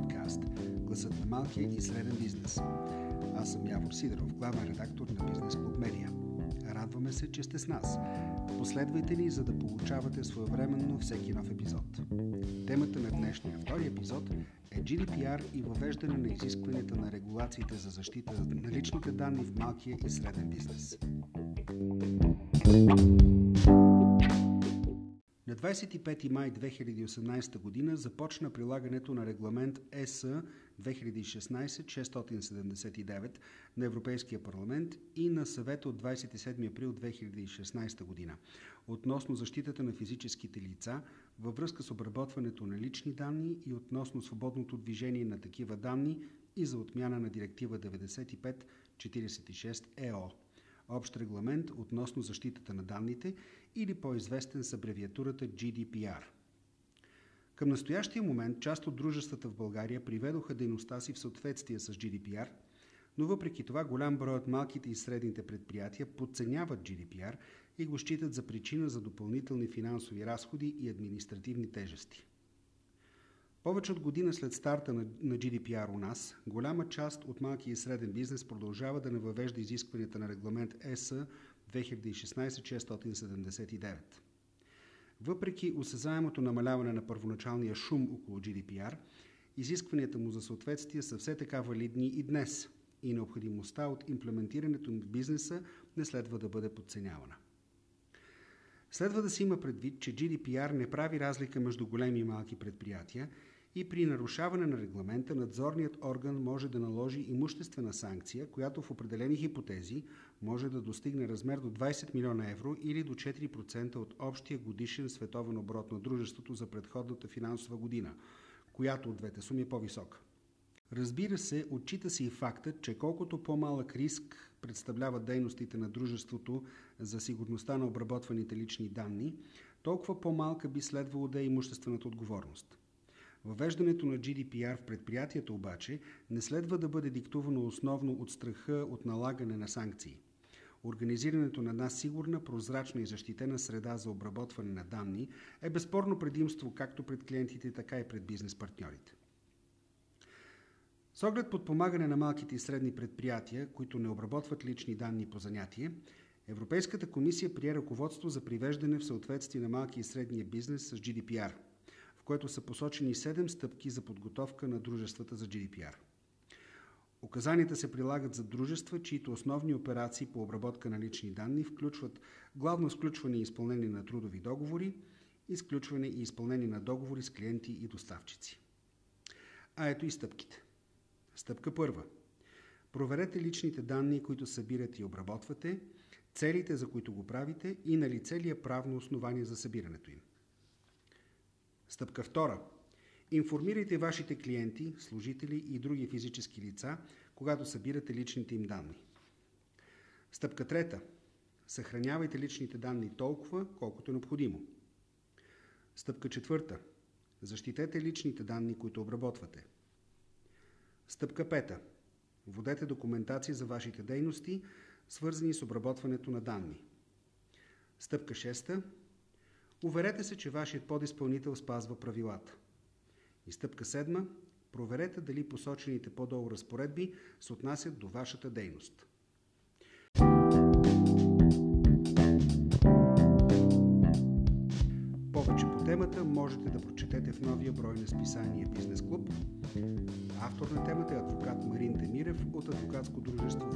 гласът на малкия и среден бизнес. Аз съм Явор Сидоров, главен редактор на Бизнес Клуб Медиа. Радваме се, че сте с нас. Последвайте ни, за да получавате своевременно всеки нов епизод. Темата на днешния втори епизод е GDPR и въвеждане на изискванията на регулациите за защита на личните данни в малкия и среден бизнес. На 25 май 2018 година започна прилагането на регламент ЕС 2016-679 на Европейския парламент и на съвета от 27 април 2016 година относно защитата на физическите лица във връзка с обработването на лични данни и относно свободното движение на такива данни и за отмяна на директива 9546 ЕО общ регламент относно защитата на данните или по-известен с абревиатурата GDPR. Към настоящия момент част от дружествата в България приведоха дейността си в съответствие с GDPR, но въпреки това голям брой от малките и средните предприятия подценяват GDPR и го считат за причина за допълнителни финансови разходи и административни тежести. Повече от година след старта на, на GDPR у нас, голяма част от малкия и среден бизнес продължава да не въвежда изискванията на регламент ЕС 2016-679. Въпреки осезаемото намаляване на първоначалния шум около GDPR, изискванията му за съответствие са все така валидни и днес и необходимостта от имплементирането в бизнеса не следва да бъде подценявана. Следва да се има предвид, че GDPR не прави разлика между големи и малки предприятия и при нарушаване на регламента надзорният орган може да наложи имуществена санкция, която в определени хипотези може да достигне размер до 20 милиона евро или до 4% от общия годишен световен оборот на дружеството за предходната финансова година, която от двете суми е по-висока. Разбира се, отчита се и фактът, че колкото по-малък риск представляват дейностите на дружеството за сигурността на обработваните лични данни, толкова по-малка би следвало да е имуществената отговорност. Въвеждането на GDPR в предприятията обаче не следва да бъде диктувано основно от страха от налагане на санкции. Организирането на една сигурна, прозрачна и защитена среда за обработване на данни е безспорно предимство както пред клиентите, така и пред бизнес партньорите. С оглед подпомагане на малките и средни предприятия, които не обработват лични данни по занятие, Европейската комисия прие ръководство за привеждане в съответствие на малки и средния бизнес с GDPR – което са посочени 7 стъпки за подготовка на дружествата за GDPR. Указанията се прилагат за дружества, чието основни операции по обработка на лични данни включват главно сключване и изпълнение на трудови договори, изключване и изпълнение на договори с клиенти и доставчици. А ето и стъпките. Стъпка първа. Проверете личните данни, които събирате и обработвате, целите, за които го правите и на лице ли е правно основание за събирането им. Стъпка втора. Информирайте вашите клиенти, служители и други физически лица, когато събирате личните им данни. Стъпка трета. Съхранявайте личните данни толкова, колкото е необходимо. Стъпка четвърта. Защитете личните данни, които обработвате. Стъпка пета. Водете документация за вашите дейности, свързани с обработването на данни. Стъпка шеста. Уверете се, че вашият подизпълнител спазва правилата. И стъпка седма. Проверете дали посочените по-долу разпоредби се отнасят до вашата дейност. Повече по темата можете да прочетете в новия брой на списание Бизнес Клуб. Автор на темата е адвокат Марин Демирев от адвокатско дружество.